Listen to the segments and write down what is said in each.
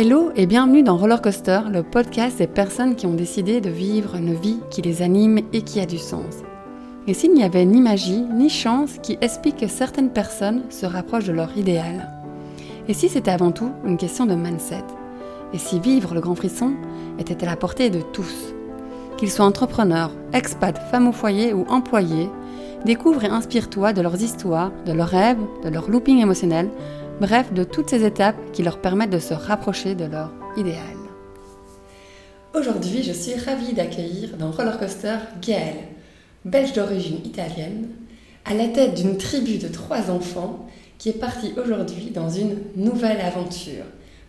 Hello et bienvenue dans Roller Coaster, le podcast des personnes qui ont décidé de vivre une vie qui les anime et qui a du sens. Et s'il n'y avait ni magie ni chance qui explique que certaines personnes se rapprochent de leur idéal. Et si c'était avant tout une question de mindset? Et si vivre le grand frisson était à la portée de tous? Qu'ils soient entrepreneurs, expats, femmes au foyer ou employés, découvre et inspire-toi de leurs histoires, de leurs rêves, de leur looping émotionnel bref, de toutes ces étapes qui leur permettent de se rapprocher de leur idéal. Aujourd'hui, je suis ravie d'accueillir dans Roller Coaster Gaëlle, belge d'origine italienne, à la tête d'une tribu de trois enfants qui est partie aujourd'hui dans une nouvelle aventure.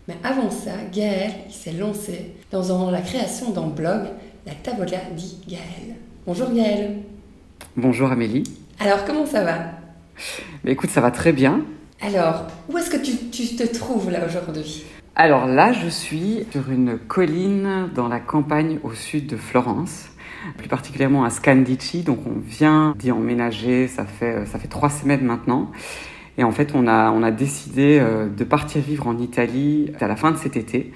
Mais avant ça, Gaël s'est lancé dans la création d'un blog, la Tavola dit Gaël. Bonjour Gaël. Bonjour Amélie. Alors comment ça va? Écoute, ça va très bien. Alors, où est-ce que tu, te trouves là aujourd'hui? Alors là, je suis sur une colline dans la campagne au sud de Florence, plus particulièrement à Scandici. Donc on vient d'y emménager, ça fait, ça fait trois semaines maintenant. Et en fait, on a, on a décidé euh, de partir vivre en Italie à la fin de cet été.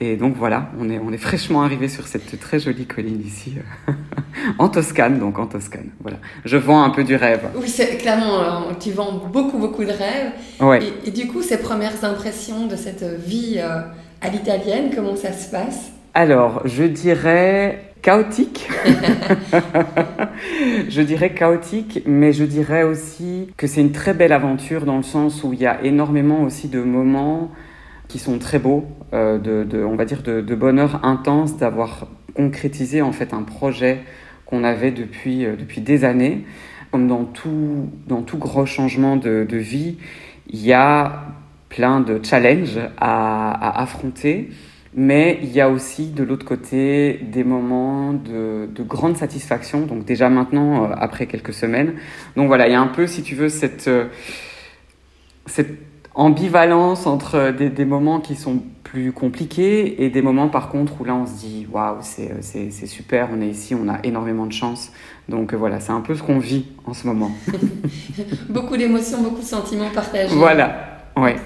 Et donc voilà, on est, on est fraîchement arrivé sur cette très jolie colline ici, euh, en Toscane, donc en Toscane. Voilà, je vends un peu du rêve. Oui, c'est clairement, euh, tu vends beaucoup, beaucoup de rêves. Ouais. Et, du coup, ces premières impressions de cette vie euh, à l'italienne, comment ça se passe? Alors, je dirais chaotique. je dirais chaotique, mais je dirais aussi que c'est une très belle aventure dans le sens où il y a énormément aussi de moments qui sont très beaux, euh, de, on va dire de, bonheur intense d'avoir concrétisé en fait un projet qu'on avait depuis, euh, depuis des années. Comme dans tout, dans tout gros changement de, vie, il y a plein de challenges à, affronter, mais il y a aussi de l'autre côté des moments de, de, grande satisfaction, donc déjà maintenant, euh, après quelques semaines. Donc voilà, il y a un peu, si tu veux, cette, cette ambivalence entre des, moments qui sont plus compliqués et des moments par contre où là on se dit waouh c'est super on est ici on a énormément de chance. Donc voilà c'est un peu ce qu'on vit en ce moment. Beaucoup d'émotions beaucoup de sentiments partagés. Voilà ouais.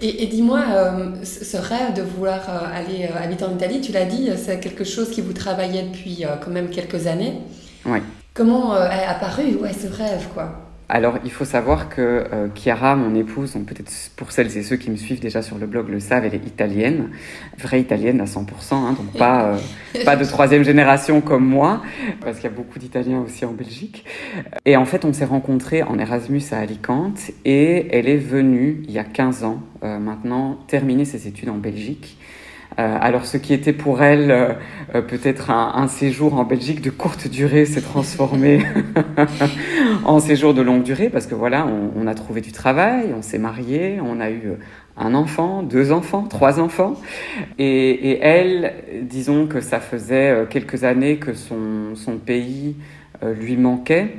Et, dis-moi, euh, ce rêve de vouloir euh, aller euh, habiter en Italie, tu l'as dit, c'est quelque chose qui vous travaillait depuis quand même quelques années. Ouais. Comment est apparu ouais, ce rêve quoi? Alors, il faut savoir que euh, Chiara, mon épouse, peut-être pour celles et ceux qui me suivent déjà sur le blog le savent, elle est italienne, vraie italienne à 100%, hein, donc pas, euh, pas de troisième génération comme moi, parce qu'il y a beaucoup d'Italiens aussi en Belgique. Et en fait, on s'est rencontrés en Erasmus à Alicante, et elle est venue, il y a 15 ans euh, maintenant, terminer ses études en Belgique. Euh, alors ce qui était pour elle euh, euh, peut-être un, séjour en Belgique de courte durée s'est transformé en séjour de longue durée parce que voilà, on, a trouvé du travail, on s'est marié, on a eu un enfant, deux enfants, trois enfants. Et, elle, disons que ça faisait quelques années que son, pays lui manquait.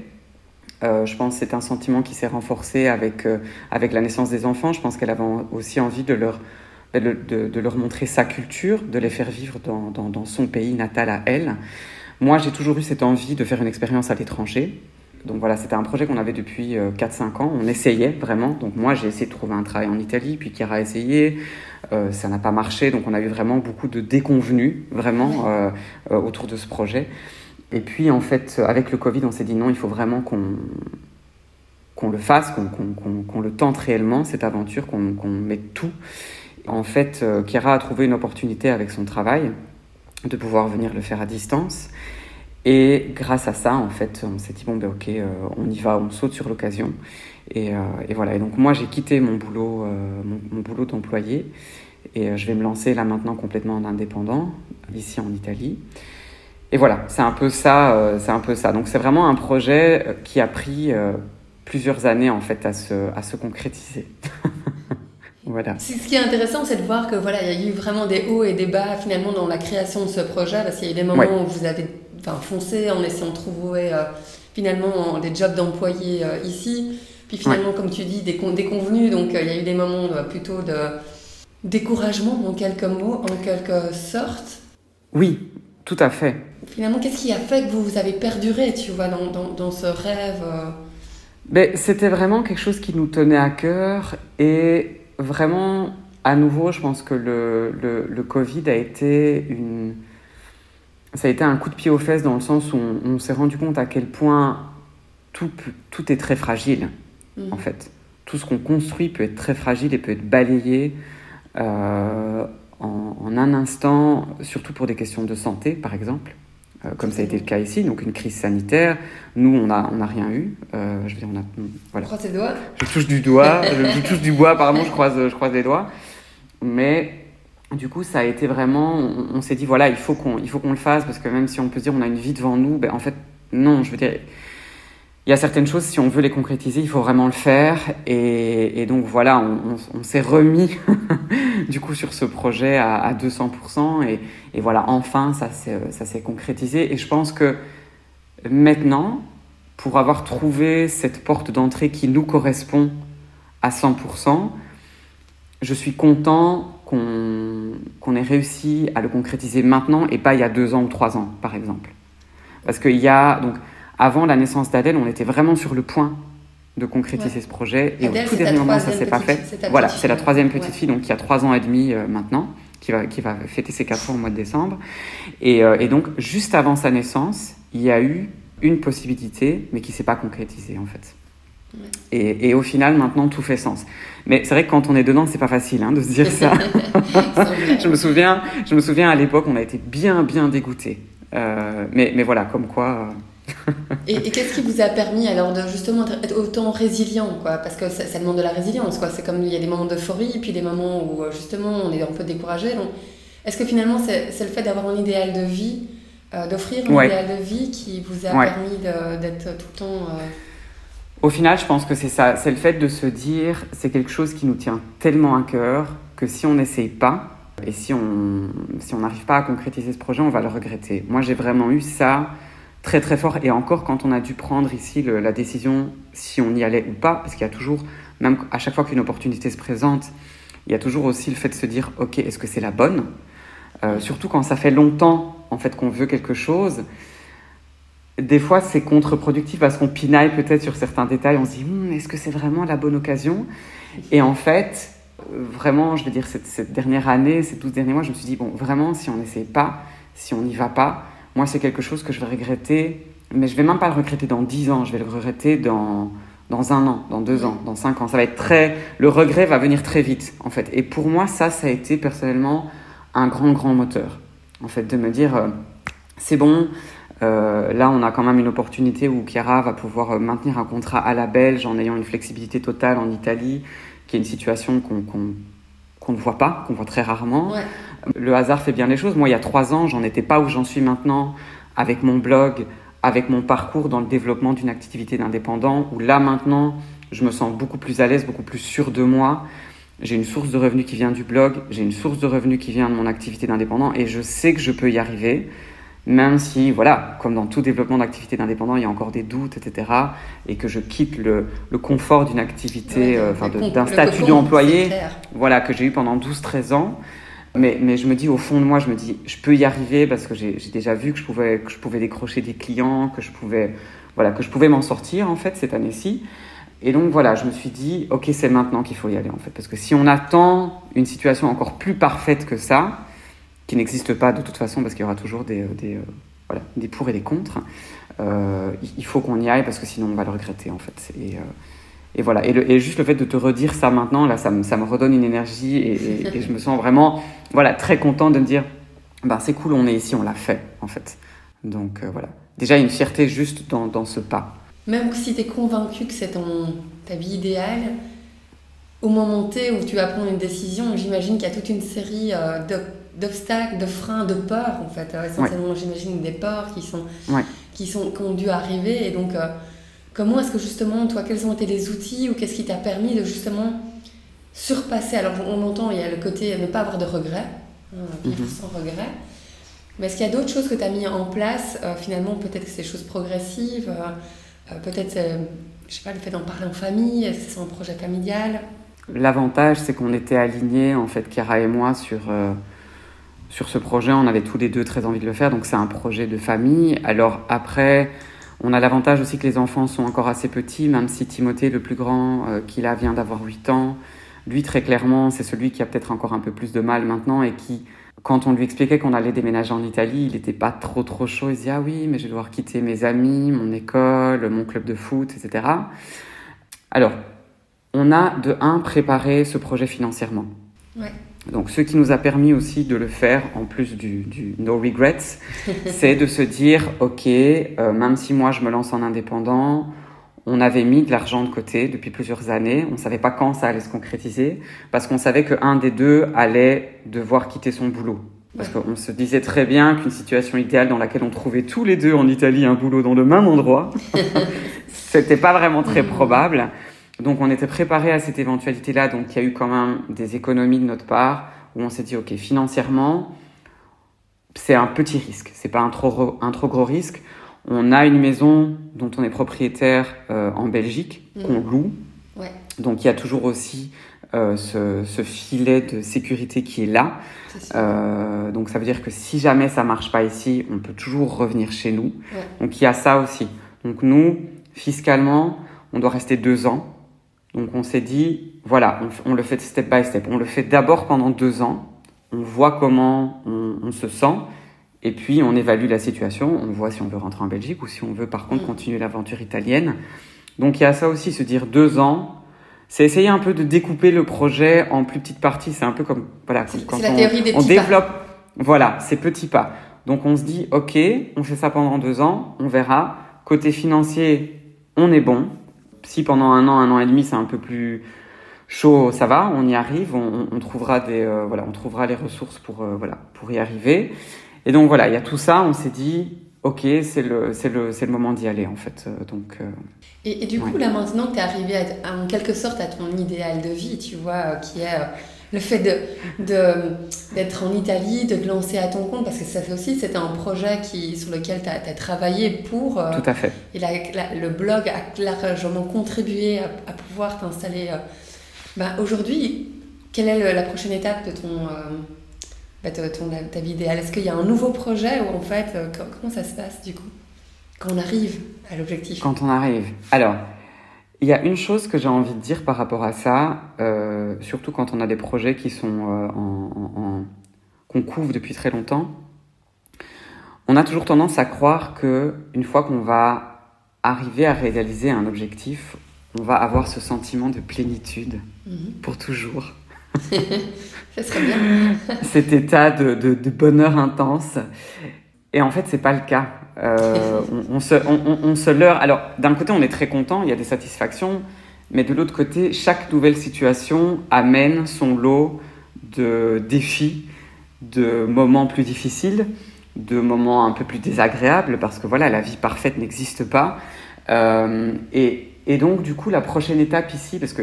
je pense que c'est un sentiment qui s'est renforcé avec, avec la naissance des enfants. Je pense qu'elle avait aussi envie de leur de, leur montrer sa culture, de les faire vivre dans, son pays natal à elle. Moi, j'ai toujours eu cette envie de faire une expérience à l'étranger. Donc voilà, c'était un projet qu'on avait depuis 4-5 euh, ans. On essayait vraiment. Donc moi, j'ai essayé de trouver un travail en Italie, puis Kira a essayé. Euh, ça n'a pas marché. Donc on a eu vraiment beaucoup de déconvenus, vraiment, euh, autour de ce projet. Et puis en fait, avec le Covid, on s'est dit non, il faut vraiment qu'on qu'on le fasse, qu'on le tente réellement, cette aventure, qu'on mette tout. En fait, euh, Kira a trouvé une opportunité avec son travail de pouvoir venir le faire à distance. Et grâce à ça, en fait, on s'est dit, bon, ben ok, euh, on y va, on saute sur l'occasion. Et, euh, voilà. Et donc, moi, j'ai quitté mon boulot, mon, boulot d'employé. Et je vais me lancer là maintenant complètement en indépendant, ici en Italie. Et voilà, c'est un peu ça. c'est un peu ça. Donc, c'est vraiment un projet qui a pris plusieurs années, en fait, à se, à se concrétiser. Ce qui est intéressant, c'est de voir que voilà, il y a eu vraiment des hauts et des bas finalement dans la création de ce projet, parce qu'il y a eu des moments où vous avez enfin, foncé en essayant de trouver euh, finalement des jobs d'employés euh, ici, puis finalement, comme tu dis, des, déconvenus. Donc euh, il y a eu des moments plutôt de découragement, en quelques mots, en quelque sorte. Oui, tout à fait. Finalement, qu'est-ce qui a fait que vous, vous avez perduré, tu vois, dans, dans, dans ce rêve ben, C'était vraiment quelque chose qui nous tenait à cœur et vraiment à nouveau, je pense que le, le, le, Covid a été une. Ça a été un coup de pied aux fesses dans le sens où on, s'est rendu compte à quel point tout, tout est très fragile, mm. en fait. Tout ce qu'on construit peut être très fragile et peut être balayé euh, en, en, un instant, surtout pour des questions de santé, par exemple. Euh, comme ça a été le cas ici, donc une crise sanitaire. Nous, on n'a on a rien eu. Euh, je veux dire, on a. Voilà. Je doigts. Je touche du doigt, je, touche du bois, pardon, je croise, je croise les doigts. Mais du coup, ça a été vraiment. On, s'est dit, voilà, il faut qu'on qu'on le fasse, parce que même si on peut se dire, on a une vie devant nous, ben, en fait, non, je veux dire il y a certaines choses, si on veut les concrétiser, il faut vraiment le faire. Et, donc voilà, on, s'est remis du coup sur ce projet à, 200%. Et, voilà, enfin, ça s'est concrétisé. Et je pense que maintenant, pour avoir trouvé cette porte d'entrée qui nous correspond à 100%, je suis content qu'on ait réussi à le concrétiser maintenant et pas il y a deux ans ou trois ans, par exemple. Parce qu'il y a... Donc, avant la naissance d'Adèle, on était vraiment sur le point de concrétiser ce projet. Et au tout dernier moment, ça s'est pas fait. Voilà, c'est la troisième petite fille, donc qui a trois ans et demi euh, maintenant, qui va, qui va fêter ses quatre ans au mois de décembre. Et, euh, et, donc, juste avant sa naissance, il y a eu une possibilité, mais qui s'est pas concrétisée en fait. Et, et, au final, maintenant, tout fait sens. Mais c'est vrai que quand on est dedans, c'est pas facile hein, de se dire ça. je me souviens, je me souviens à l'époque, on a été bien, bien dégoûtés. Euh, mais, mais voilà, comme quoi et, qu'est-ce qui vous a permis alors de justement être autant résilient quoi? Parce que ça, demande de la résilience. quoi. C'est comme il y a des moments d'euphorie, puis des moments où euh, justement on est un peu découragé. Donc, est-ce que finalement c'est, le fait d'avoir un idéal de vie, euh, d'offrir un idéal de vie qui vous a permis d'être tout le temps. Euh, Au final, je pense que c'est ça. C'est le fait de se dire c'est quelque chose qui nous tient tellement à cœur que si on n'essaye pas, et si on si on n'arrive pas à concrétiser ce projet, on va le regretter. Moi, j'ai vraiment eu ça très très fort. Et encore quand on a dû prendre ici la décision si on y allait ou pas, parce qu'il y a toujours, même à chaque fois qu'une opportunité se présente, il y a toujours aussi le fait de se dire, ok, est-ce que c'est la bonne? Euh, Surtout quand ça fait longtemps en fait qu'on veut quelque chose. Des fois, c'est contre-productif parce qu'on pinaille peut-être sur certains détails. On se dit, hmm, est-ce que c'est vraiment la bonne occasion? Et en fait, vraiment, je veux dire, cette, cette, dernière année, ces 12 derniers mois, je me suis dit, bon, vraiment, si on n'essaie pas, si on n'y va pas, moi, c'est quelque chose que je vais regretter, mais je vais même pas le regretter dans 10 ans, je vais le regretter dans, un an, dans deux ans, dans cinq ans. Ça va être très. Le regret va venir très vite, en fait. Et pour moi, ça, ça a été personnellement un grand, grand moteur. En fait, de me dire, euh, c'est bon, euh, là, on a quand même une opportunité où Chiara va pouvoir euh, maintenir un contrat à la Belge en ayant une flexibilité totale en Italie, qui est une situation qu'on qu'on ne voit pas, qu'on voit très rarement. Le hasard fait bien les choses. Moi, il y a trois ans, j'en étais pas où j'en suis maintenant avec mon blog, avec mon parcours dans le développement d'une activité d'indépendant, où là maintenant, je me sens beaucoup plus à l'aise, beaucoup plus sûr de moi. J'ai une source de revenus qui vient du blog, j'ai une source de revenus qui vient de mon activité d'indépendant et je sais que je peux y arriver même si, voilà, comme dans tout développement d'activité d'indépendant, il y a encore des doutes, etc., et que je quitte le, le confort d'une activité, euh, d'un statut d'employé, voilà, que j'ai eu pendant 12-13 ans. Mais, mais, je me dis, au fond de moi, je me dis, je peux y arriver parce que j'ai déjà vu que je, pouvais, que je pouvais décrocher des clients, que je pouvais, voilà, que je pouvais m'en sortir, en fait, cette année-ci. Et donc, voilà, je me suis dit, OK, c'est maintenant qu'il faut y aller, en fait. Parce que si on attend une situation encore plus parfaite que ça, n'existe pas de toute façon parce qu'il y aura toujours des, euh, euh, voilà, des pour et des contre. Euh, il faut qu'on y aille parce que sinon on va le regretter en fait. Et, et voilà. Et, et, juste le fait de te redire ça maintenant, là, ça me, ça me redonne une énergie et, je me sens vraiment voilà, très content de me dire ben, c'est cool, on est ici, on l'a fait en fait. Donc voilà. Déjà, une fierté juste dans, dans ce pas. Même si tu es convaincu que c'est ta vie idéale, au moment T où tu vas prendre une décision, j'imagine qu'il y a toute une série de d'obstacles, de freins, de peurs, en fait. Euh, essentiellement, j'imagine des peurs qui sont, qui sont qui ont dû arriver. Et donc, euh, comment est-ce que justement, toi, quels ont été les outils ou qu'est-ce qui t'a permis de justement surpasser? Alors, on entend, il y a le côté ne pas avoir de regrets, hein, vivre mhm. sans regret. Mais est-ce qu'il y a d'autres choses que tu as mis en place euh, Finalement, peut-être que c'est des choses progressives, peut-être, je sais pas, le fait d'en parler en famille, est-ce que c'est un projet familial? L'avantage, c'est qu'on était alignés, en fait, Kara et moi, sur sur ce projet, on avait tous les deux très envie de le faire, donc c'est un projet de famille. Alors après, on a l'avantage aussi que les enfants sont encore assez petits, même si Timothée, le plus grand, euh, qui là vient d'avoir 8 ans, Lui, très clairement, c'est celui qui a peut-être encore un peu plus de mal maintenant et qui, quand on lui expliquait qu'on allait déménager en Italie, il n'était pas trop trop chaud. Il disait ah oui, mais je vais devoir quitter mes amis, mon école, mon club de foot, etc. Alors, on a de un préparé ce projet financièrement. Donc, ce qui nous a permis aussi de le faire, en plus du, du no regrets, c'est de se dire, ok, euh, même si moi je me lance en indépendant, on avait mis de l'argent de côté depuis plusieurs années. On ne savait pas quand ça allait se concrétiser, parce qu'on savait qu'un des deux allait devoir quitter son boulot. Parce qu'on se disait très bien qu'une situation idéale dans laquelle on trouvait tous les deux en Italie un boulot dans le même endroit, c'était pas vraiment très probable. Donc on était préparé à cette éventualité-là, donc il y a eu quand même des économies de notre part, où on s'est dit, ok, financièrement, c'est un petit risque, c'est pas un trop, un trop gros risque. On a une maison dont on est propriétaire euh, en Belgique, mmh. qu'on loue. Ouais. Donc il y a toujours aussi euh, ce, ce, filet de sécurité qui est là. euh, donc ça veut dire que si jamais ça marche pas ici, on peut toujours revenir chez nous. Ouais. Donc il y a ça aussi. Donc nous, fiscalement, on doit rester deux ans. Donc on s'est dit, voilà, on, on, le fait step by step. On le fait d'abord pendant deux ans. On voit comment on, on, se sent. Et puis on évalue la situation. On voit si on veut rentrer en Belgique ou si on veut par contre mmh. continuer l'aventure italienne. Donc il y a ça aussi, se dire deux ans. C'est essayer un peu de découper le projet en plus petites parties. C'est un peu comme voilà, quand on, on développe. Pas. Voilà, ces petits pas. Donc on se dit, ok, on fait ça pendant deux ans, on verra. Côté financier, on est bon si pendant un an, un an et demi, c'est un peu plus chaud, ça va, on y arrive, on, on trouvera des, euh, voilà, on trouvera les ressources pour, euh, voilà, pour y arriver. Et donc voilà, il y a tout ça, on s'est dit, ok, c'est le, c'est le, c'est le moment d'y aller en fait. Euh, donc. Et, et, du coup, là maintenant que tu es arrivé à, à, en quelque sorte à ton idéal de vie, tu vois, qui est le fait de, de, d'être en Italie, de te lancer à ton compte, parce que ça aussi, c'était un projet qui, sur lequel tu as, travaillé pour... Euh, Tout à fait. Et la, la, le blog a largement contribué à, à pouvoir t'installer. Euh, bah, aujourd'hui, quelle est le, la prochaine étape de ton... Euh, bah, de ton, ta vie idéale? Est-ce qu'il y a un nouveau projet ou en fait, euh, comment ça se passe du coup Quand on arrive à l'objectif? Quand on arrive. Alors, il y a une chose que j'ai envie de dire par rapport à ça, euh, surtout quand on a des projets qui sont euh, en, en, en qu'on couvre depuis très longtemps. On a toujours tendance à croire que une fois qu'on va arriver à réaliser un objectif, on va avoir ce sentiment de plénitude -hmm. pour toujours. ça serait bien. Cet état de, de, de bonheur intense. Et en fait, c'est pas le cas. Euh, on, se, on, se leurre. Alors, d'un côté, on est très content, il y a des satisfactions, mais de l'autre côté, chaque nouvelle situation amène son lot de défis, de moments plus difficiles, de moments un peu plus désagréables, parce que voilà, la vie parfaite n'existe pas. Euh, et, et, donc, du coup, la prochaine étape ici, parce que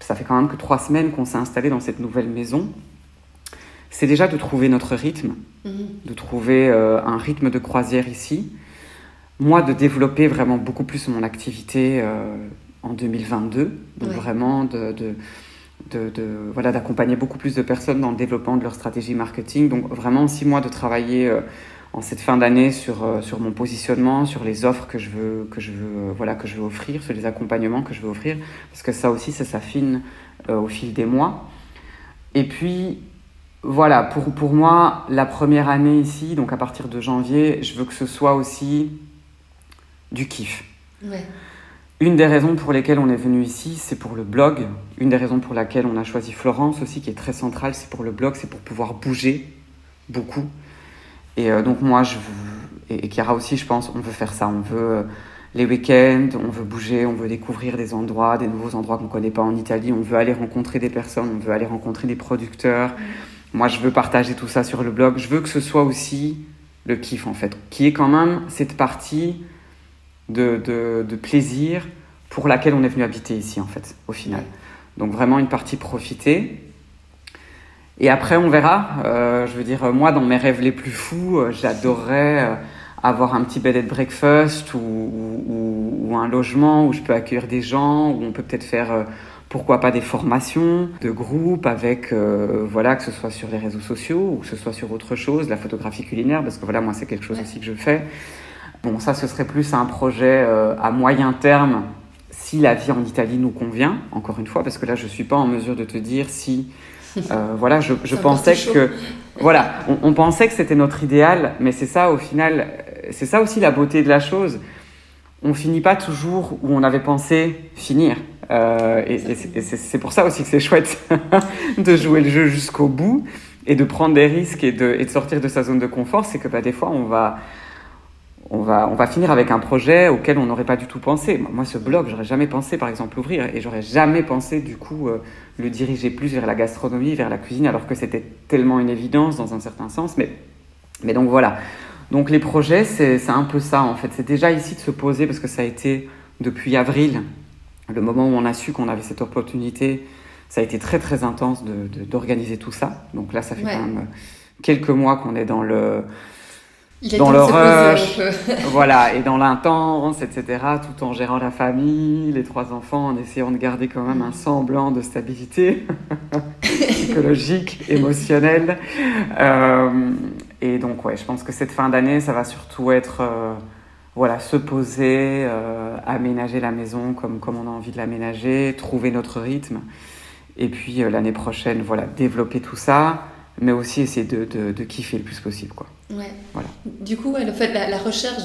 ça fait quand même que trois semaines qu'on s'est installé dans cette nouvelle maison, c'est déjà de trouver notre rythme, mmh. de trouver euh, un rythme de croisière ici. Moi, de développer vraiment beaucoup plus mon activité euh, en 2022, donc ouais. vraiment de, de, de, de voilà d'accompagner beaucoup plus de personnes dans le développement de leur stratégie marketing. Donc vraiment six mois de travailler euh, en cette fin d'année sur, sur mon positionnement, sur les offres que je veux que je veux voilà que je veux offrir, sur les accompagnements que je veux offrir, parce que ça aussi ça s'affine au fil des mois. Et puis voilà, pour, pour moi, la première année ici, donc à partir de janvier, je veux que ce soit aussi du kiff. Ouais. Une des raisons pour lesquelles on est venu ici, c'est pour le blog. Une des raisons pour laquelle on a choisi Florence aussi, qui est très centrale, c'est pour le blog, c'est pour pouvoir bouger beaucoup. Et euh, donc moi, je et, et Chiara aussi, je pense, on veut faire ça. On veut euh, les week-ends, on veut bouger, on veut découvrir des endroits, des nouveaux endroits qu'on ne connaît pas en Italie. On veut aller rencontrer des personnes, on veut aller rencontrer des producteurs. Mmh. Moi, je veux partager tout ça sur le blog. Je veux que ce soit aussi le kiff, en fait, qui est quand même cette partie de, de, de plaisir pour laquelle on est venu habiter ici, en fait, au final. Donc vraiment une partie profiter. Et après, on verra. Euh, je veux dire, moi, dans mes rêves les plus fous, euh, j'adorerais euh, avoir un petit bed and breakfast ou, ou, ou, un logement où je peux accueillir des gens, où on peut peut-être faire euh, pourquoi pas des formations de groupe avec, euh, voilà, que ce soit sur les réseaux sociaux ou que ce soit sur autre chose, la photographie culinaire, parce que voilà, moi, c'est quelque chose ouais. aussi que je fais. Bon, ça, ce serait plus un projet euh, à moyen terme si la vie en Italie nous convient, encore une fois, parce que là, je ne suis pas en mesure de te dire si... Euh, voilà, je, je pensais que... Voilà, on, on pensait que c'était notre idéal, mais c'est ça, au final, c'est ça aussi la beauté de la chose. On finit pas toujours où on avait pensé finir. Euh, et, c'est pour ça aussi que c'est chouette de jouer le jeu jusqu'au bout et de prendre des risques et de, sortir de sa zone de confort. C'est que bah, des fois, on va on va, on va finir avec un projet auquel on n'aurait pas du tout pensé. Moi, ce blog, j'aurais jamais pensé, par exemple, l'ouvrir et j'aurais jamais pensé, du coup, euh, le diriger plus vers la gastronomie, vers la cuisine, alors que c'était tellement une évidence dans un certain sens. Mais donc voilà. Donc les projets, c'est un peu ça, en fait. C'est déjà ici de se poser, parce que ça a été depuis avril, le moment où on a su qu'on avait cette opportunité, ça a été très, très intense d'organiser de, tout ça. Donc là, ça fait quand même quelques mois qu'on est dans le dans le rush, voilà, et dans l'intense, etc., tout en gérant la famille, les trois enfants, en essayant de garder quand même un semblant de stabilité psychologique, émotionnelle. Euh, et donc, ouais, je pense que cette fin d'année, ça va surtout être, euh, voilà, se poser, euh, aménager la maison comme, comme on a envie de l'aménager, trouver notre rythme. Et puis, l'année prochaine, voilà, développer tout ça, mais aussi essayer de, de, de kiffer le plus possible, quoi. Ouais. Voilà. Du coup, le fait, la, recherche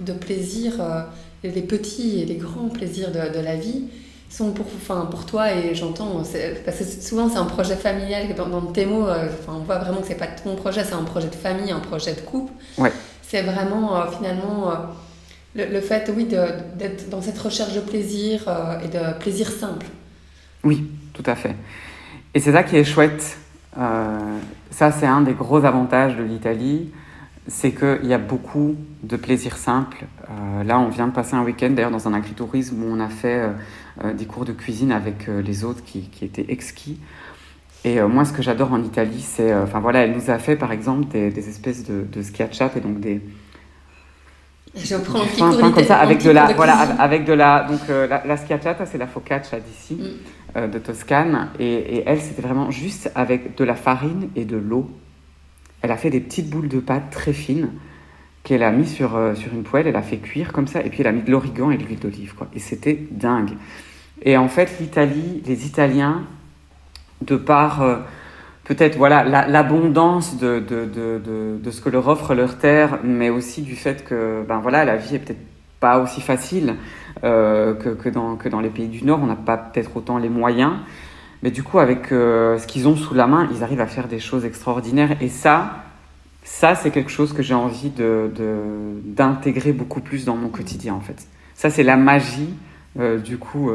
de, plaisir, euh, les petits et les grands plaisirs de, de, la vie, sont pour, enfin, pour toi, et j'entends, parce que souvent c'est un projet familial, dans, dans tes mots, euh, enfin, on voit vraiment que c'est pas ton projet, c'est un projet de famille, un projet de couple. Ouais. C'est vraiment, euh, finalement, le, fait, oui, d'être dans cette recherche de plaisir et de plaisir simple. Oui, tout à fait. Et c'est ça qui est chouette. ça, c'est un des gros avantages de l'Italie c'est qu'il y a beaucoup de plaisirs simples. Euh, là, on vient de passer un week-end, d'ailleurs, dans un agritourisme où on a fait euh, euh, des cours de cuisine avec les autres qui, étaient exquis. Et moi, ce que j'adore en Italie, c'est. Enfin, voilà, elle nous a fait, par exemple, des, des espèces de, de schiacciate, et donc des. Je prends un petit cours comme ça, avec de la. Voilà, avec de la. Donc, la, la schiacciata, c'est la focaccia d'ici, mm. de Toscane. Et, et elle, c'était vraiment juste avec de la farine et de l'eau elle a fait des petites boules de pâte très fines qu'elle a mis sur, euh, sur une poêle, elle a fait cuire comme ça, et puis elle a mis de l'origan et de l'huile d'olive, quoi. Et c'était dingue. Et en fait, l'Italie, les Italiens, de par euh, peut-être voilà l'abondance de, de, de, de, ce que leur offre leur terre, mais aussi du fait que ben voilà la vie est peut-être pas aussi facile euh, que, que, dans, que dans les pays du Nord, on n'a pas peut-être autant les moyens. Mais du coup, avec euh, ce qu'ils ont sous la main, ils arrivent à faire des choses extraordinaires. Et ça, ça c'est quelque chose que j'ai envie d'intégrer beaucoup plus dans mon quotidien, en fait. Ça, c'est la magie, euh, du coup,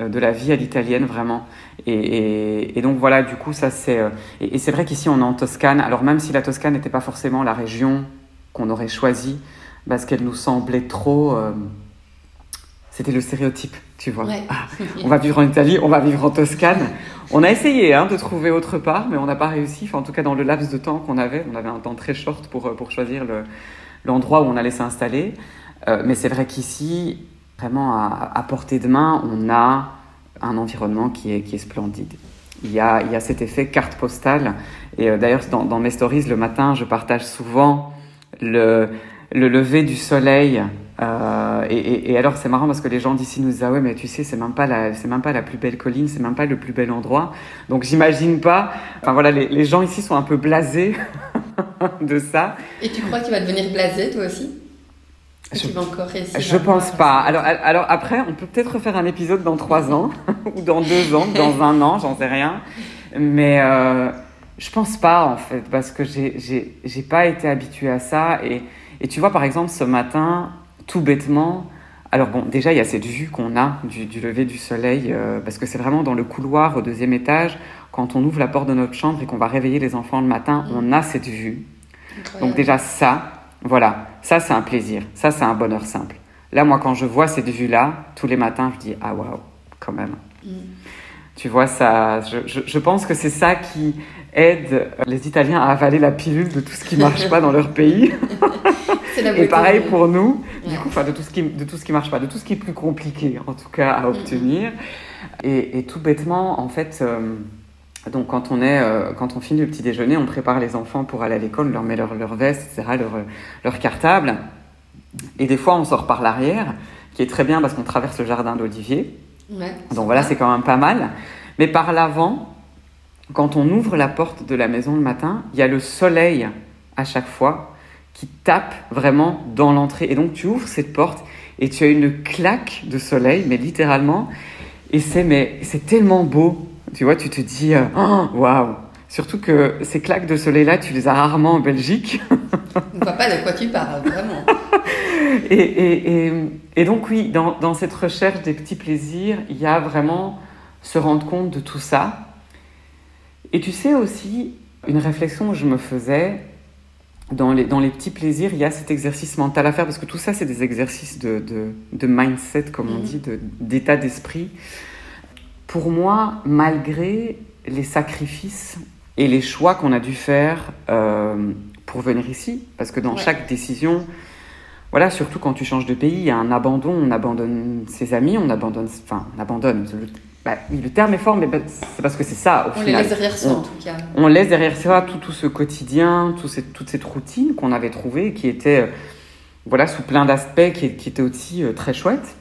de la vie à l'italienne, vraiment. Et, et, donc, voilà, du coup, ça, c'est... et, et c'est vrai qu'ici, on est en Toscane. Alors, même si la Toscane n'était pas forcément la région qu'on aurait choisie, parce qu'elle nous semblait trop c'était le stéréotype, tu vois. Ah, on va vivre en Italie, on va vivre en Toscane. On a essayé hein, de trouver autre part, mais on n'a pas réussi. Enfin, en tout cas, dans le laps de temps qu'on avait, on avait un temps très short pour, euh, pour choisir l'endroit où on allait s'installer. Euh, mais c'est vrai qu'ici, vraiment à, portée de main, on a un environnement qui est, qui est splendide. Il y, a, il y a cet effet carte postale. Et euh, d'ailleurs, dans, mes stories, le matin, je partage souvent le, le lever du soleil euh, et, alors c'est marrant parce que les gens d'ici nous disent ah ouais mais tu sais c'est même pas la même pas la plus belle colline c'est même pas le plus bel endroit donc j'imagine pas enfin voilà les, les, gens ici sont un peu blasés de ça et tu crois que tu vas devenir blasé toi aussi? Je, tu vas encore réussir je pense pas. alors alors après on peut peut-être refaire un épisode dans trois ans ou dans deux ans dans un an j'en sais rien. Mais euh, je pense pas en fait parce que j'ai pas été habituée à ça. Et et tu vois par exemple ce matin tout bêtement, alors bon, déjà, il y a cette vue qu'on a du, lever du soleil, euh, parce que c'est vraiment dans le couloir au deuxième étage, quand on ouvre la porte de notre chambre et qu'on va réveiller les enfants le matin, mm. on a cette vue. Donc déjà ça, voilà, ça c'est un plaisir, ça c'est un bonheur simple. Là, moi, quand je vois cette vue-là, tous les matins, je dis, ah waouh, quand même. Mm. Tu vois, ça, je, je pense que c'est ça qui aide les Italiens à avaler la pilule de tout ce qui marche pas dans leur pays. et pareil pour nous, du coup, enfin, de tout ce qui de tout ce qui marche pas, de tout ce qui est plus compliqué, en tout cas, à mm-hmm. obtenir. Et, et, tout bêtement, en fait. Euh, donc quand on est, euh, quand on finit le petit déjeuner, on prépare les enfants pour aller à l'école, on leur met leur, leur veste, etc., leur, leur cartable. Et des fois, on sort par l'arrière, qui est très bien parce qu'on traverse le jardin d'Olivier. Ouais, Donc voilà, c'est quand même pas mal. Mais par l'avant, quand on ouvre la porte de la maison le matin, il y a le soleil à chaque fois qui tape vraiment dans l'entrée. Et donc tu ouvres cette porte et tu as une claque de soleil, mais littéralement. Et c'est mais c'est tellement beau. Tu vois, tu te dis euh, oh, waouh. Surtout que ces claques de soleil là, tu les as rarement en Belgique. On ne voit pas de quoi tu parles, vraiment. et, et, et, et, donc oui, dans, dans, cette recherche des petits plaisirs, il y a vraiment se rendre compte de tout ça. Et tu sais aussi, une réflexion que je me faisais, dans les, dans les petits plaisirs, il y a cet exercice mental à faire, parce que tout ça, c'est des exercices de, de, de, mindset, comme on dit, d'état d'esprit. Pour moi, malgré les sacrifices et les choix qu'on a dû faire euh, pour venir ici, parce que dans ouais. chaque décision, voilà, surtout quand tu changes de pays, il y a un abandon, on abandonne ses amis, on abandonne, enfin, on abandonne, bah, oui, le terme est fort, mais c'est parce que c'est ça. Au on final. les laisse derrière soi, en tout cas. On laisse derrière soi tout, tout ce quotidien, tout toute cette routine qu'on avait trouvée, qui était, euh, voilà, sous plein d'aspects, qui, qui, était aussi euh, très chouette.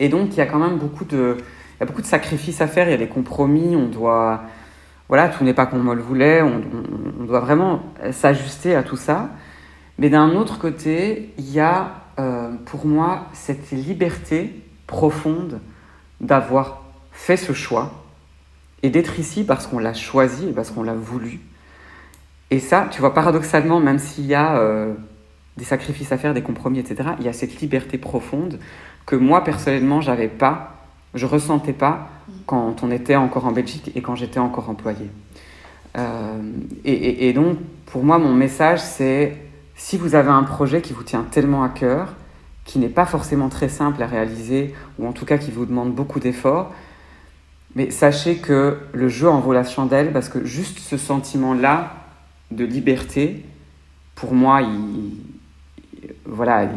Et donc, il y a quand même beaucoup de, il y a beaucoup de sacrifices à faire, il y a des compromis, on doit, voilà, tout n'est pas comme on le voulait, on, doit vraiment s'ajuster à tout ça. Mais d'un autre côté, il y a, euh, pour moi, cette liberté profonde d'avoir fait ce choix et d'être ici parce qu'on l'a choisi et parce qu'on l'a voulu. Et ça, tu vois, paradoxalement, même s'il y a euh, des sacrifices à faire, des compromis, etc., il y a cette liberté profonde que moi, personnellement, j'avais pas, je ressentais pas quand on était encore en Belgique et quand j'étais encore employé. Euh, et, et, et donc, pour moi, mon message, c'est si vous avez un projet qui vous tient tellement à cœur, qui n'est pas forcément très simple à réaliser, ou en tout cas qui vous demande beaucoup d'efforts, mais sachez que le jeu en vaut la chandelle parce que juste ce sentiment-là de liberté, pour moi, il, voilà, il,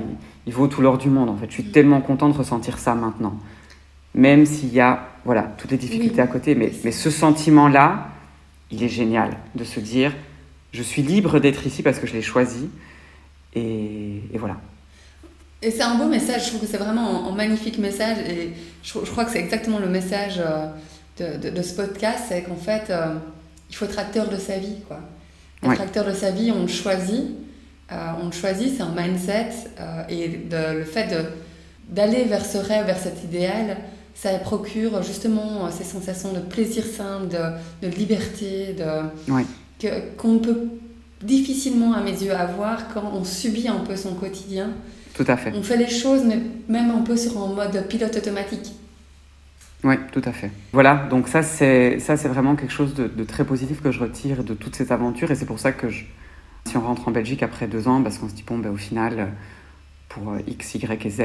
il, vaut tout l'or du monde. En fait, je suis tellement content de ressentir ça maintenant, même s'il y a voilà toutes les difficultés oui. à côté. Mais, mais ce sentiment-là, il est génial de se dire, je suis libre d'être ici parce que je l'ai choisi, et, et voilà. Et c'est un beau message, je trouve que c'est vraiment un, un, magnifique message et je, je crois que c'est exactement le message euh, de, de, de, ce podcast, c'est qu'en fait, euh, il faut être acteur de sa vie. Quoi. Être ouais. acteur de sa vie, on le choisit, euh, on le choisit, c'est un mindset euh, et de, le fait d'aller vers ce rêve, vers cet idéal, ça procure justement ces sensations de plaisir simple, de, de liberté, de, ouais. qu'on peut difficilement à mes yeux avoir quand on subit un peu son quotidien. Tout à fait. On fait les choses, mais même un peu sur un mode pilote automatique. Oui, tout à fait. Voilà, donc ça c'est ça c'est vraiment quelque chose de, de, très positif que je retire de toutes ces aventures et c'est pour ça que je, si on rentre en Belgique après deux ans, parce qu'on se dit bon ben au final pour X, Y et Z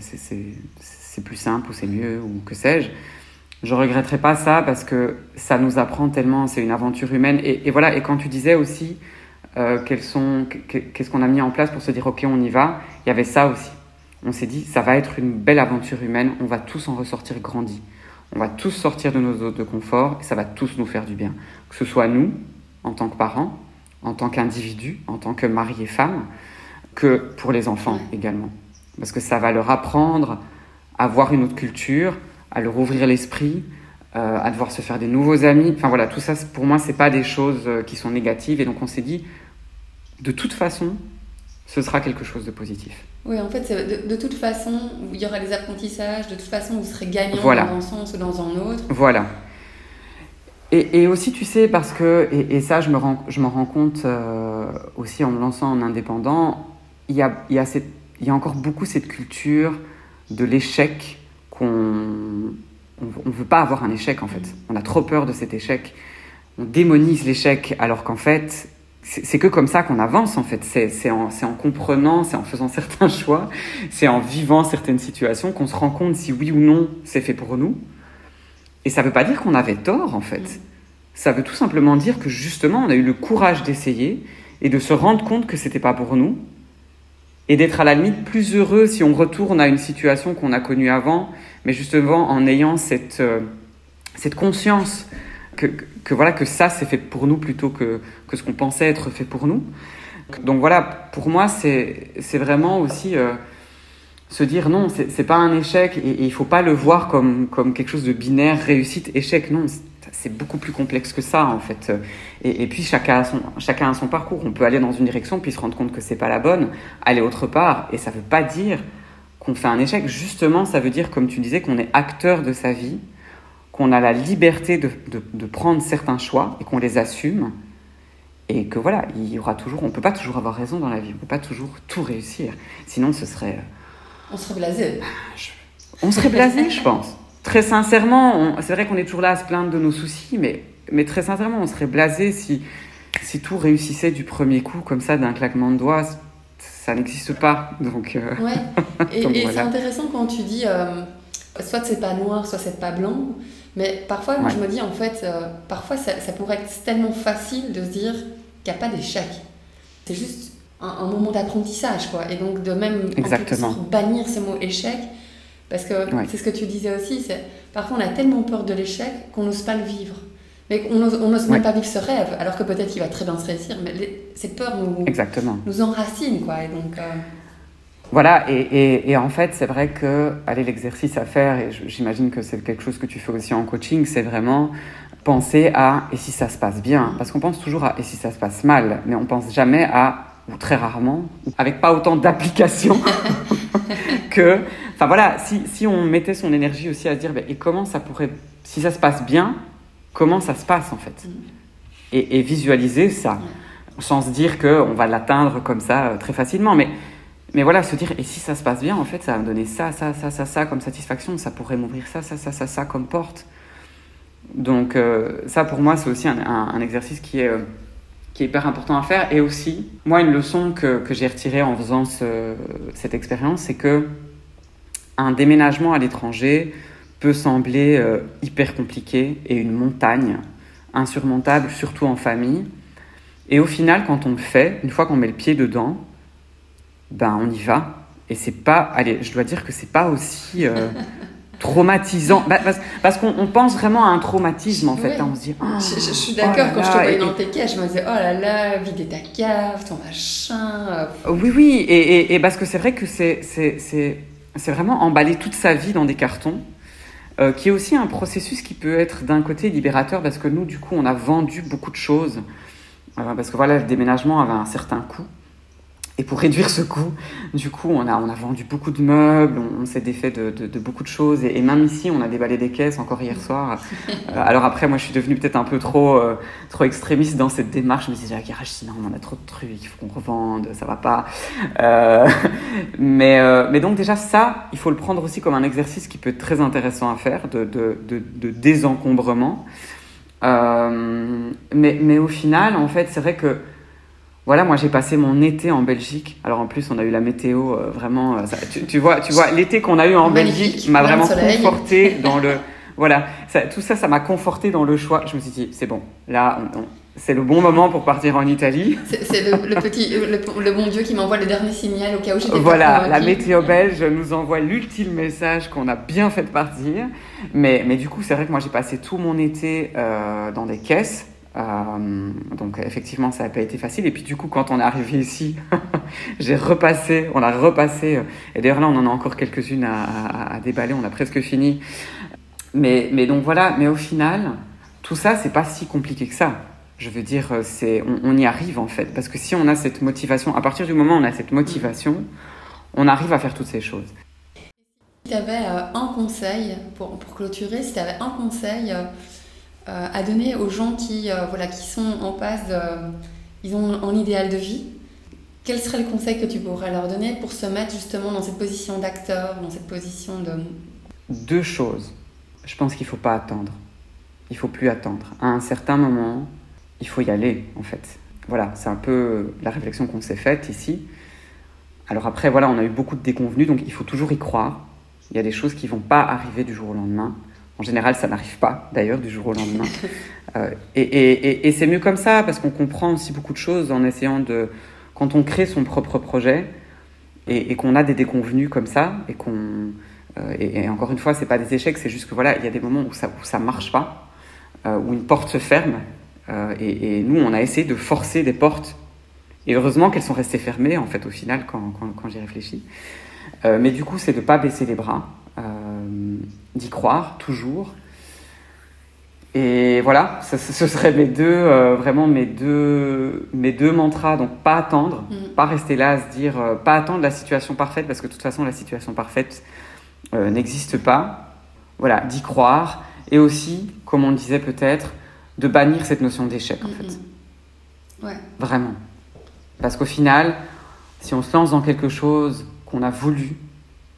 c'est plus simple ou c'est mieux ou que sais-je, je regretterai pas ça parce que ça nous apprend tellement, c'est une aventure humaine et, et, voilà et quand tu disais aussi euh, qu'est-ce qu'on a mis en place pour se dire ok on y va, il y avait ça aussi. On s'est dit ça va être une belle aventure humaine, on va tous en ressortir grandis. On va tous sortir de nos zones de confort et ça va tous nous faire du bien. Que ce soit nous, en tant que parents, en tant qu'individus, en tant que mari et femme, que pour les enfants également. Parce que ça va leur apprendre à voir une autre culture, à leur ouvrir l'esprit, euh, à devoir se faire des nouveaux amis. Enfin voilà, tout ça, pour moi, c'est pas des choses euh, qui sont négatives. Et donc on s'est dit, de toute façon, ce sera quelque chose de positif. Oui, en fait, de, de, toute façon, il y aura des apprentissages, de toute façon, vous serez gagnant voilà. dans un sens ou dans un autre. Voilà. Et, et aussi, tu sais, parce que, et, et ça, je me rends, je m'en rends compte euh, aussi en me lançant en indépendant, il y a, il y, a cette, il y a encore beaucoup cette culture de l'échec qu'on on veut pas avoir un échec en fait. On a trop peur de cet échec. On démonise l'échec alors qu'en fait, c'est que comme ça qu'on avance en fait. C'est en, en, comprenant, c'est en faisant certains choix, c'est en vivant certaines situations qu'on se rend compte si oui ou non c'est fait pour nous. Et ça veut pas dire qu'on avait tort en fait. Ça veut tout simplement dire que justement on a eu le courage d'essayer et de se rendre compte que c'était pas pour nous et d'être à la limite plus heureux si on retourne à une situation qu'on a connue avant, mais justement en ayant cette, euh, cette conscience que, que, voilà, que ça c'est fait pour nous plutôt que, que ce qu'on pensait être fait pour nous. Donc voilà, pour moi c'est vraiment aussi euh, se dire non, c'est pas un échec et, il faut pas le voir comme, comme quelque chose de binaire, réussite, échec. Non, c'est beaucoup plus complexe que ça en fait. Et, puis chacun a, son, chacun a son parcours. On peut aller dans une direction puis se rendre compte que c'est pas la bonne, aller autre part. Et ça veut pas dire qu'on fait un échec. Justement, ça veut dire, comme tu disais, qu'on est acteur de sa vie, qu'on a la liberté de, de, de prendre certains choix et qu'on les assume. Et que voilà, il y aura toujours, on peut pas toujours avoir raison dans la vie, on peut pas toujours tout réussir. Sinon, ce serait on serait blasé. On serait blasé, je pense. Très sincèrement, c'est vrai qu'on est toujours là à se plaindre de nos soucis, mais, mais très sincèrement, on serait blasé si, si tout réussissait du premier coup, comme ça, d'un claquement de doigts. Ça n'existe pas. Donc, euh, ouais. Et, c'est intéressant quand tu dis euh, soit c'est pas noir, soit c'est pas blanc. Mais parfois, je me dis, en fait, euh, parfois, ça, ça, pourrait être tellement facile de se dire qu'il n'y a pas d'échec. C'est juste un, moment d'apprentissage, quoi. Et donc de même Exactement. bannir ce mot échec, parce que c'est ce que tu disais aussi, c'est parfois on a tellement peur de l'échec qu'on n'ose pas le vivre. Mais on n'ose même pas vivre ce rêve, alors que peut-être il va très bien se réussir, mais cette peur nous, Exactement. nous enracine, quoi. Et donc... Euh, voilà, et, et, et, en fait, c'est vrai que aller l'exercice à faire, et j'imagine que c'est quelque chose que tu fais aussi en coaching, c'est vraiment penser à et si ça se passe bien? Parce qu'on pense toujours à et si ça se passe mal, mais on pense jamais à ou très rarement, avec pas autant d'application que. Enfin voilà, si, si, on mettait son énergie aussi à se dire, ben, et comment ça pourrait. Si ça se passe bien, comment ça se passe en fait? Mm. et, et, visualiser ça, sans se dire qu'on va l'atteindre comme ça euh, très facilement. Mais, mais voilà, se dire, et si ça se passe bien, en fait, ça va me donner ça, ça, ça, ça, ça comme satisfaction, ça pourrait m'ouvrir ça, ça, ça, ça, ça comme porte. Donc euh, ça, pour moi, c'est aussi un, un, exercice qui est. Euh, qui est hyper important à faire. Et aussi, moi, une leçon que, que j'ai retirée en faisant ce, cette expérience, c'est que un déménagement à l'étranger peut sembler euh, hyper compliqué et une montagne insurmontable, surtout en famille. Et au final, quand on le fait, une fois qu'on met le pied dedans, ben on y va. Et c'est pas, allez, je dois dire que c'est pas aussi euh, traumatisant. Bah, parce, qu'on pense vraiment à un traumatisme en fait. Hein. on se dit. Oh, je, suis d'accord, oh quand je te voyais dans tes je me disais oh là là, vider ta cave, ton machin. Oui, oui, et, et, parce que c'est vrai que c'est vraiment emballer toute sa vie dans des cartons. Euh, qui est aussi un processus qui peut être d'un côté libérateur parce que nous, du coup, on a vendu beaucoup de choses. Euh, parce que voilà, le déménagement avait un certain coût. Et pour réduire ce coût, du coup, on a, on a vendu beaucoup de meubles, on, s'est défait de, de, beaucoup de choses. Et, même ici, on a déballé des caisses encore hier soir. Euh, alors après, moi, je suis devenue peut-être un peu trop, euh, trop extrémiste dans cette démarche. Je me disais, ah, garage, sinon, on en a trop de trucs, il faut qu'on revende, ça va pas. Euh, mais, mais donc, déjà, ça, il faut le prendre aussi comme un exercice qui peut être très intéressant à faire, de, de désencombrement. mais, mais au final, en fait, c'est vrai que voilà, moi j'ai passé mon été en Belgique. Alors en plus, on a eu la météo euh, vraiment. Euh, tu, vois, tu vois, l'été qu'on a eu en Belgique m'a vraiment conforté dans le. Voilà, tout ça, ça m'a conforté dans le choix. Je me suis dit, c'est bon, là, c'est le bon moment pour partir en Italie. C'est le, petit, le, bon Dieu qui m'envoie le dernier signal au cas où j'étais Voilà, la météo belge nous envoie l'ultime message qu'on a bien fait de partir. Mais, mais du coup, c'est vrai que moi j'ai passé tout mon été euh, dans des caisses euh, donc effectivement, ça n'a pas été facile. Et puis du coup, quand on est arrivé ici, j'ai repassé, on a repassé. Euh, et d'ailleurs là, on en a encore quelques-unes à, déballer. On a presque fini. Mais, donc voilà. Mais au final, tout ça, c'est pas si compliqué que ça. Je veux dire, euh, c'est, on, y arrive en fait. Parce que si on a cette motivation, à partir du moment où on a cette motivation, on arrive à faire toutes ces choses. Si tu avais un conseil pour, pour clôturer, si tu avais un conseil euh, à donner aux gens qui, euh, voilà, qui sont en passe, ils ont un idéal de vie Quel serait le conseil que tu pourrais leur donner pour se mettre justement dans cette position d'acteur, dans cette position de... Deux choses. Je pense qu'il ne faut pas attendre. Il faut plus attendre. À un certain moment, il faut y aller, en fait. Voilà, c'est un peu la réflexion qu'on s'est faite ici. Alors après, voilà, on a eu beaucoup de déconvenus, donc il faut toujours y croire. Il y a des choses qui vont pas arriver du jour au lendemain. En général, ça n'arrive pas, d'ailleurs, du jour au lendemain. Euh, et, c'est mieux comme ça, parce qu'on comprend aussi beaucoup de choses en essayant de... Quand on crée son propre projet et, qu'on a des déconvenus comme ça, et qu'on... Euh, et, encore une fois, c'est pas des échecs, c'est juste que voilà, il y a des moments où ça, où ça marche pas, euh, où une porte se ferme. et, nous, on a essayé de forcer des portes. Et heureusement qu'elles sont restées fermées, en fait, au final, quand, quand, quand j'y réfléchis. mais du coup, c'est de ne pas baisser les bras, d'y croire toujours. Et voilà, ce, seraient mes deux, vraiment mes deux, mes deux mantras. Donc, pas attendre, mm. pas rester là à se dire, pas attendre la situation parfaite, parce que de toute façon, la situation parfaite n'existe pas. Voilà, d'y croire. Et aussi, comme on le disait peut-être, de bannir cette notion d'échec, en mm, fait. Mm. Ouais. Vraiment. Parce qu'au final, si on se lance dans quelque chose qu'on a voulu,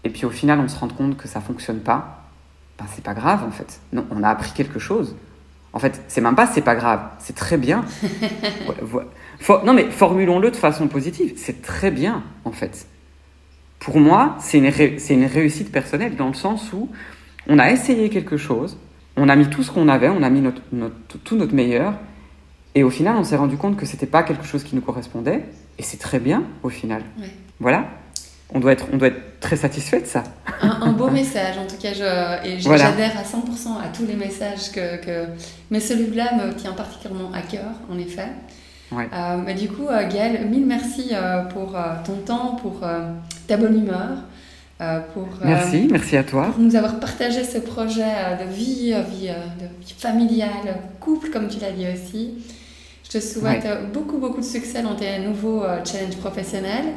et puis au final on se rend compte que ça fonctionne pas, ben c'est pas grave en fait. Non, on a appris quelque chose. En fait, c'est même pas c'est pas grave, c'est très bien. non mais formulons-le de façon positive, c'est très bien en fait. Pour moi, c'est une, une réussite personnelle dans le sens où on a essayé quelque chose, on a mis tout ce qu'on avait, on a mis notre, tout notre meilleur, et au final, on s'est rendu compte que c'était pas quelque chose qui nous correspondait, et c'est très bien au final. Voilà. On doit, être, on doit être très satisfait de ça. Un, beau message, en tout cas, je, et j'adhère à 100% à tous les messages que. que... Mais celui-là me tient particulièrement à cœur, en effet. Ouais. Euh, mais du coup, euh, Gaël, mille merci euh, pour ton temps, pour ta bonne humeur. pour, merci, merci à toi. Pour nous avoir partagé ce projet de vie, vie, de vie familiale, couple, comme tu l'as dit aussi. Je te souhaite beaucoup, beaucoup de succès dans tes nouveaux challenges professionnels.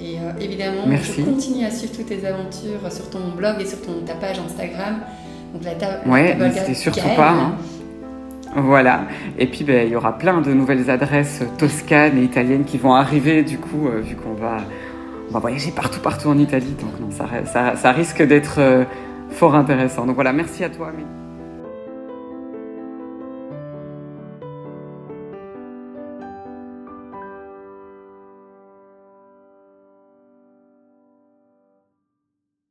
Et euh, évidemment, je continue à suivre toutes tes aventures sur ton blog et sur ton, ta page Instagram. Donc la ta, ouais, n'hésitez surtout pas. Hein. Voilà. Et puis, ben, il y aura plein de nouvelles adresses toscanes et italiennes qui vont arriver, du coup, euh, vu qu'on va, on va voyager partout, partout en Italie. Donc, non, ça, ça, ça risque d'être fort intéressant. Donc, voilà, merci à toi.